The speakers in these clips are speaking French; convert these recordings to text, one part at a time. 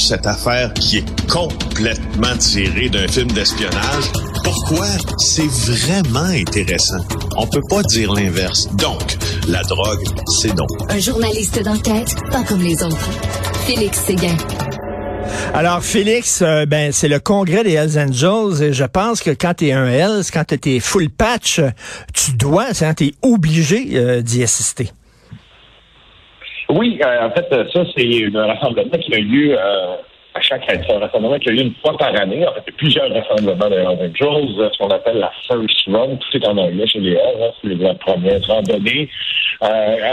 cette affaire qui est complètement tirée d'un film d'espionnage. Pourquoi? C'est vraiment intéressant. On peut pas dire l'inverse. Donc, la drogue, c'est donc. Un journaliste d'enquête, pas comme les autres. Félix Séguin. Alors, Félix, euh, ben, c'est le congrès des Hells Angels et je pense que quand tu es un Hells, quand tu es full patch, tu dois, hein, tu es obligé euh, d'y assister. Oui, euh, en fait, ça, c'est un rassemblement qui a eu lieu à chaque année. C'est un rassemblement qui a eu lieu une fois par année. En fait, il y a plusieurs rassemblements des Hells Angels, ce qu'on appelle la First Run, tout est en anglais chez les Hells, hein, c'est la première randonnée,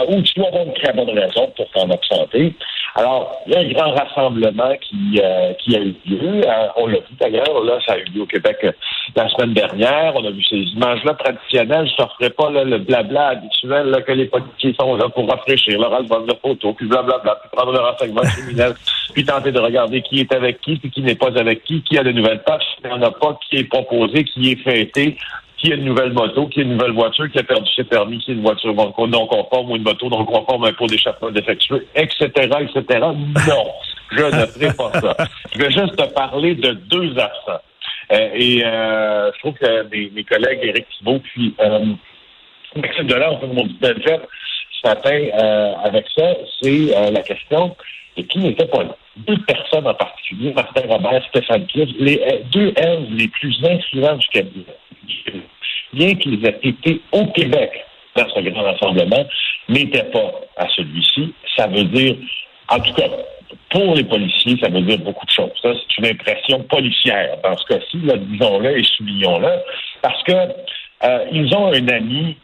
où tu dois avoir une très bonne raison pour t'en absenter. Alors, il y a un grand rassemblement qui, euh, qui a eu lieu. Euh, on l'a vu d'ailleurs, là, ça a eu lieu au Québec euh, la semaine dernière. On a vu ces images-là traditionnelles. Je ne ferai pas le blabla habituel là, que les politiciens sont là pour rafraîchir leur album de photos, puis blablabla, puis prendre le renseignement criminel, puis tenter de regarder qui est avec qui, puis qui n'est pas avec qui, qui a de nouvelles tâches, il n'y en a pas, qui est proposé, qui est fêté, qui a une nouvelle moto, qui a une nouvelle voiture, qui a perdu ses permis, qui a une voiture non conforme ou une moto non conforme, un pot d'échappement défectueux, etc., etc. Non, je ne ferai pas ça. Je vais juste te parler de deux absents. Euh, et euh, je trouve que mes, collègues Éric Thibault puis euh, Maxime Delors ont fait mon petit fait ce matin avec ça, c'est la question de qui n'était pas là. Deux personnes en particulier, Martin Robert, Stéphane Cliff, les deux elles les plus influents du cabinet bien qu'ils aient été au Québec dans ce grand rassemblement, n'étaient pas à celui-ci. Ça veut dire, en tout cas, pour les policiers, ça veut dire beaucoup de choses. Ça, c'est une impression policière dans ce cas-ci, disons-le et soulignons-le, parce que euh, ils ont un ami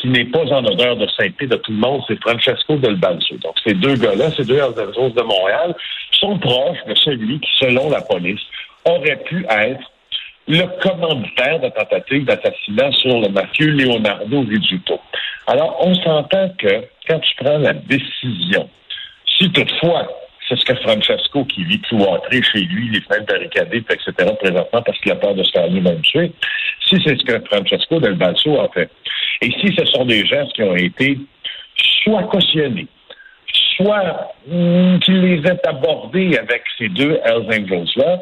qui n'est pas en odeur de sainteté de tout le monde, c'est Francesco Del Balzo. Donc, ces deux gars-là, ces deux Alzazos de Montréal, sont proches de celui qui, selon la police, aurait pu être le commanditaire de tentative d'assassinat sur le mafieux Leonardo Rizzuto. Alors, on s'entend que quand tu prends la décision, si toutefois c'est ce que Francesco, qui vit cloîtré chez lui, les fenêtres barricadées, etc., présentement, parce qu'il a peur de se faire lui-même tuer, si c'est ce que Francesco Del Balso a fait, et si ce sont des gestes qui ont été soit cautionnés, soit hmm, qu'il les ait abordés avec ces deux Hells Angels-là,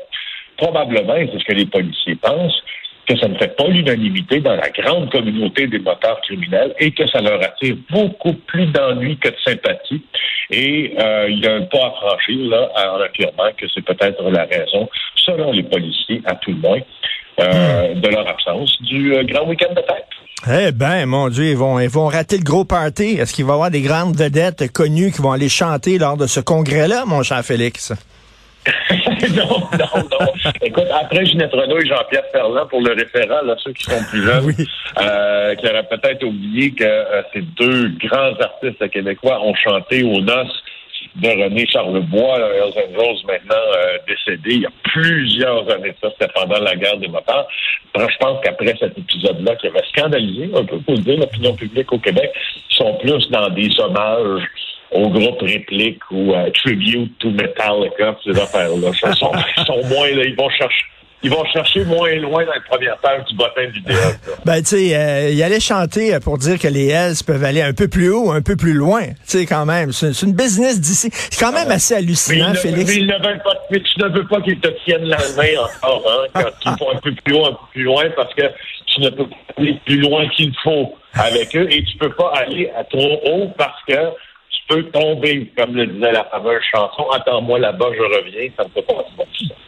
probablement, c'est ce que les policiers pensent, que ça ne fait pas l'unanimité dans la grande communauté des motards criminels et que ça leur attire beaucoup plus d'ennuis que de sympathie. Et euh, il y a un pas à franchir là en affirmant que c'est peut-être la raison, selon les policiers, à tout le moins, euh, hmm. de leur absence du euh, grand week-end de fête. Eh ben, mon Dieu, ils vont, ils vont rater le gros party. Est-ce qu'il va y avoir des grandes vedettes connues qui vont aller chanter lors de ce congrès-là, mon cher Félix? non, non, non. Écoute, après Ginette Renault et Jean-Pierre Ferland, pour le référent, là, ceux qui sont plus jeunes, euh, qui auraient peut-être oublié que euh, ces deux grands artistes québécois ont chanté aux noces de René Charlebois, Hells Angels, maintenant euh, décédé il y a plusieurs années. Ça, c'était pendant la guerre des motards. Je pense qu'après cet épisode-là, qui avait scandalisé un peu, pour dire, l'opinion publique au Québec, sont plus dans des hommages au groupe réplique ou à Tribute to Metallica, ces affaires-là. Ils sont, sont moins, là, ils vont chercher ils vont chercher moins loin dans la première page du bottin du vidéo. Ben, tu sais, euh, il allait chanter pour dire que les Hells peuvent aller un peu plus haut, un peu plus loin. Tu sais, quand même. C'est une business d'ici. C'est quand même assez hallucinant, Félix. Mais, pas, mais tu ne veux pas qu'ils te tiennent la main encore, hein, quand ils font un peu plus haut, un peu plus loin, parce que tu ne peux pas aller plus loin qu'il faut avec eux et tu peux pas aller à trop haut parce que peut tomber, comme le disait la fameuse chanson, attends-moi là-bas, je reviens, ça ne peut pas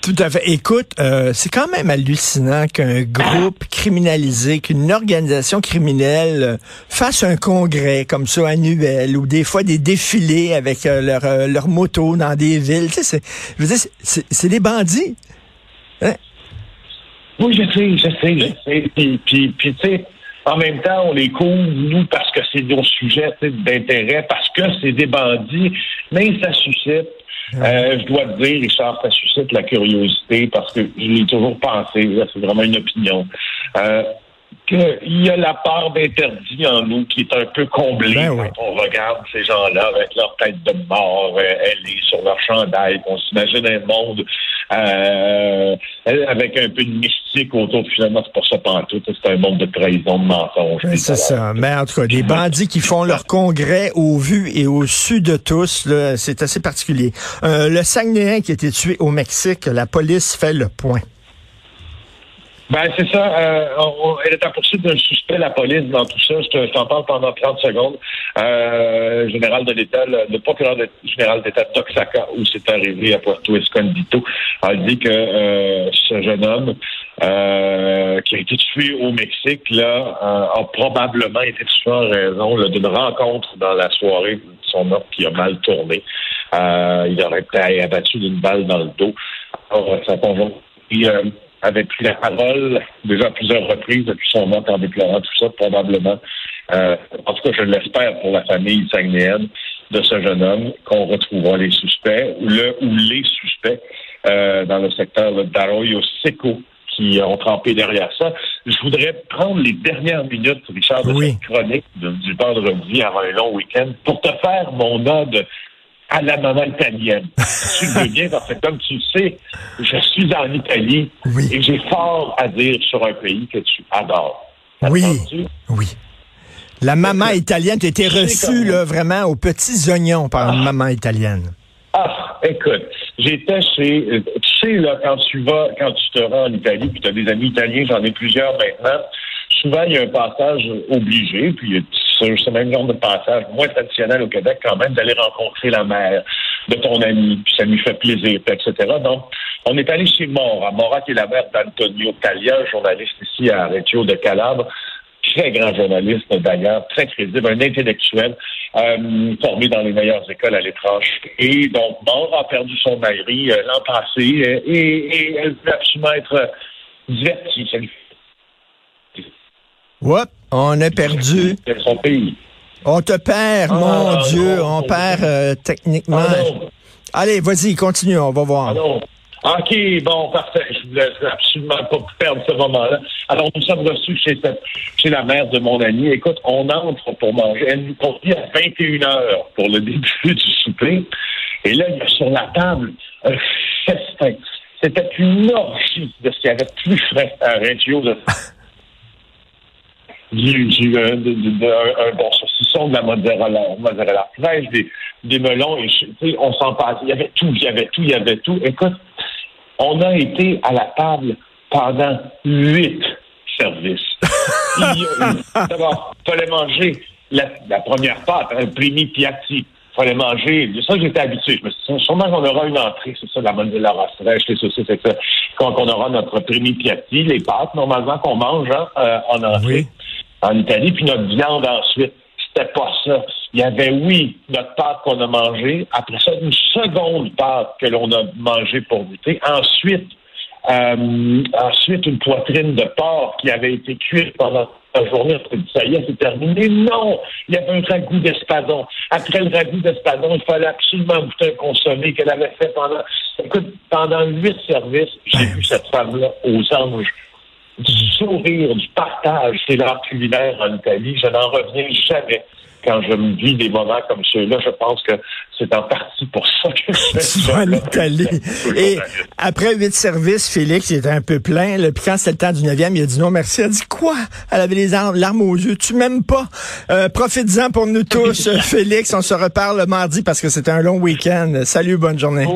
Tout à fait. Écoute, euh, c'est quand même hallucinant qu'un groupe criminalisé, qu'une organisation criminelle euh, fasse un congrès comme ça annuel ou des fois des défilés avec euh, leurs leur motos dans des villes. Tu sais, je veux dire, c'est des bandits. Hein? Oui, je sais, je sais, je sais. Puis, puis, puis tu sais, en même temps, on les couvre, nous, parce que c'est nos sujets d'intérêt, parce que c'est des bandits, mais ça suscite euh, je dois te dire, Richard, ça suscite la curiosité parce que je l'ai toujours pensé, c'est vraiment une opinion, euh, qu'il y a la part d'interdit en nous qui est un peu comblée ben quand on regarde ces gens-là avec leur tête de mort, euh, elle est sur leur chandail, qu'on s'imagine un monde euh, avec un peu de mystique autour. Finalement, c'est pas ça tout. C'est un monde de trahison, de mensonges. C'est ça. Mais en tout cas, des bandits qui font leur congrès au vu et au su de tous, c'est assez particulier. Euh, le Saguenéen qui a été tué au Mexique, la police fait le point. Ben, c'est ça. Euh, elle est en poursuite d'un suspect, la police, dans tout ça. Je t'en parle pendant 30 secondes. Euh, général de l'État, le, procureur général d'État de Toxaca, où c'est arrivé à Puerto Escondido, a dit que euh, ce jeune homme euh, qui a été tué au Mexique, là, a probablement été tué en raison d'une rencontre dans la soirée de son homme qui a mal tourné. il aurait été abattu d'une balle dans le dos. Alors, avait pris la parole déjà à plusieurs reprises depuis son mort en déclarant tout ça, probablement. Euh, en tout cas, je l'espère pour la famille sagnéenne de ce jeune homme qu'on retrouvera les suspects, le ou les suspects euh, dans le secteur d'Arroyo Seco qui ont trempé derrière ça. Je voudrais prendre les dernières minutes, Richard, de cette chronique du vendredi avant un long week-end pour te faire mon ode à la maman italienne. tu le veux bien parce que, comme tu le sais, je suis en Italie et j'ai fort à dire sur un pays que tu adores. Oui, oui. La maman italienne, tu étais reçue là, vraiment aux petits oignons par une ah. maman italienne. Ah, écoute, j'étais chez, tu sais, là, quand tu vas, quand tu te rends en Italie, puis tu as des amis italiens, j'en ai plusieurs maintenant, souvent, il y a un passage obligé, puis c'est ce même genre de passage moins traditionnel au Québec quand même, d'aller rencontrer la mère de ton ami, puis ça lui fait plaisir, etc. Donc, on est allé chez Mora. Mora, qui est la mère d'Antonio Talia, journaliste ici à Reggio de Calabre, très grand journaliste d'ailleurs, très crédible, un intellectuel, euh, formé dans les meilleures écoles à l'étranger. Et donc, Mora a perdu son mari euh, l'an passé euh, et, elle veut absolument être divertie. What? On a perdu. Son pays. On te perd, ah, mon Dieu. on perd euh, techniquement. Ah, Allez, vas-y, continue, on va voir. Ah, OK, bon, parfait. Je voulais absolument pas perdre ce moment-là. Alors, nous sommes reçus chez, chez la mère de mon ami. Écoute, on entre pour manger. Elle nous convie à 21 heures pour le début du souper. Et là, il y a sur la table un festin. C'était une orgie de ce qu'il y avait plus frais à Reggio du, un, bon saucisson, de la mozzarella, mozzarella fraîche, des, des melons, et on s'en passe. Il y avait tout, il y avait tout, il y avait tout. Écoute, on a été à la table pendant huit services. D'abord, il fallait manger la, première pâte, un primi piatti. Il fallait manger. Ça, j'étais habitué. Je me suis dit, sûrement qu'on aura une entrée, c'est ça, la mozzarella fraîche, les saucisses, etc. Quand on aura notre primi piatti, les pâtes, normalement, qu'on mange hein, euh, en entrée en Italie, puis notre viande ensuite. C'était pas ça. Il y avait, oui, notre pâte qu'on a mangée. Après ça, une seconde pâte que l'on a mangée pour goûter. Ensuite, euh, ensuite, une poitrine de porc qui avait été cuite pendant la journée. On dit, ça y est, c'est terminé. Non! Il y avait un ragoût d'espadon. Après le ragoût d'espadon, il fallait absolument goûter un consommé qu'elle avait fait pendant, écoute, pendant huit services. J'ai vu cette femme-là aux anges du sourire, du partage. C'est l'art culinaire en Italie. Je n'en reviens jamais quand je me vis des moments comme ceux-là, je pense que c'est en partie pour ça que je suis en Italie. Et après huit services, Félix il était un peu plein. Puis quand c'était le temps du neuvième, il a dit non merci. Il a dit quoi? Elle avait les larmes aux yeux. Tu m'aimes pas? Euh, Profites-en pour nous tous, Félix. On se reparle le mardi parce que c'est un long week-end. Salut, bonne journée.